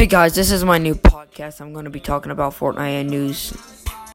Hey guys, this is my new podcast. I'm going to be talking about Fortnite and news